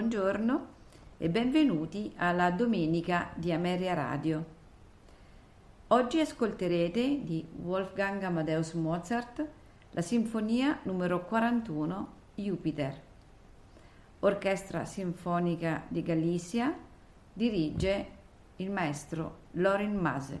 Buongiorno e benvenuti alla Domenica di Ameria Radio. Oggi ascolterete di Wolfgang Amadeus Mozart la Sinfonia numero 41 Jupiter. Orchestra Sinfonica di Galizia dirige il maestro Lorin Masel.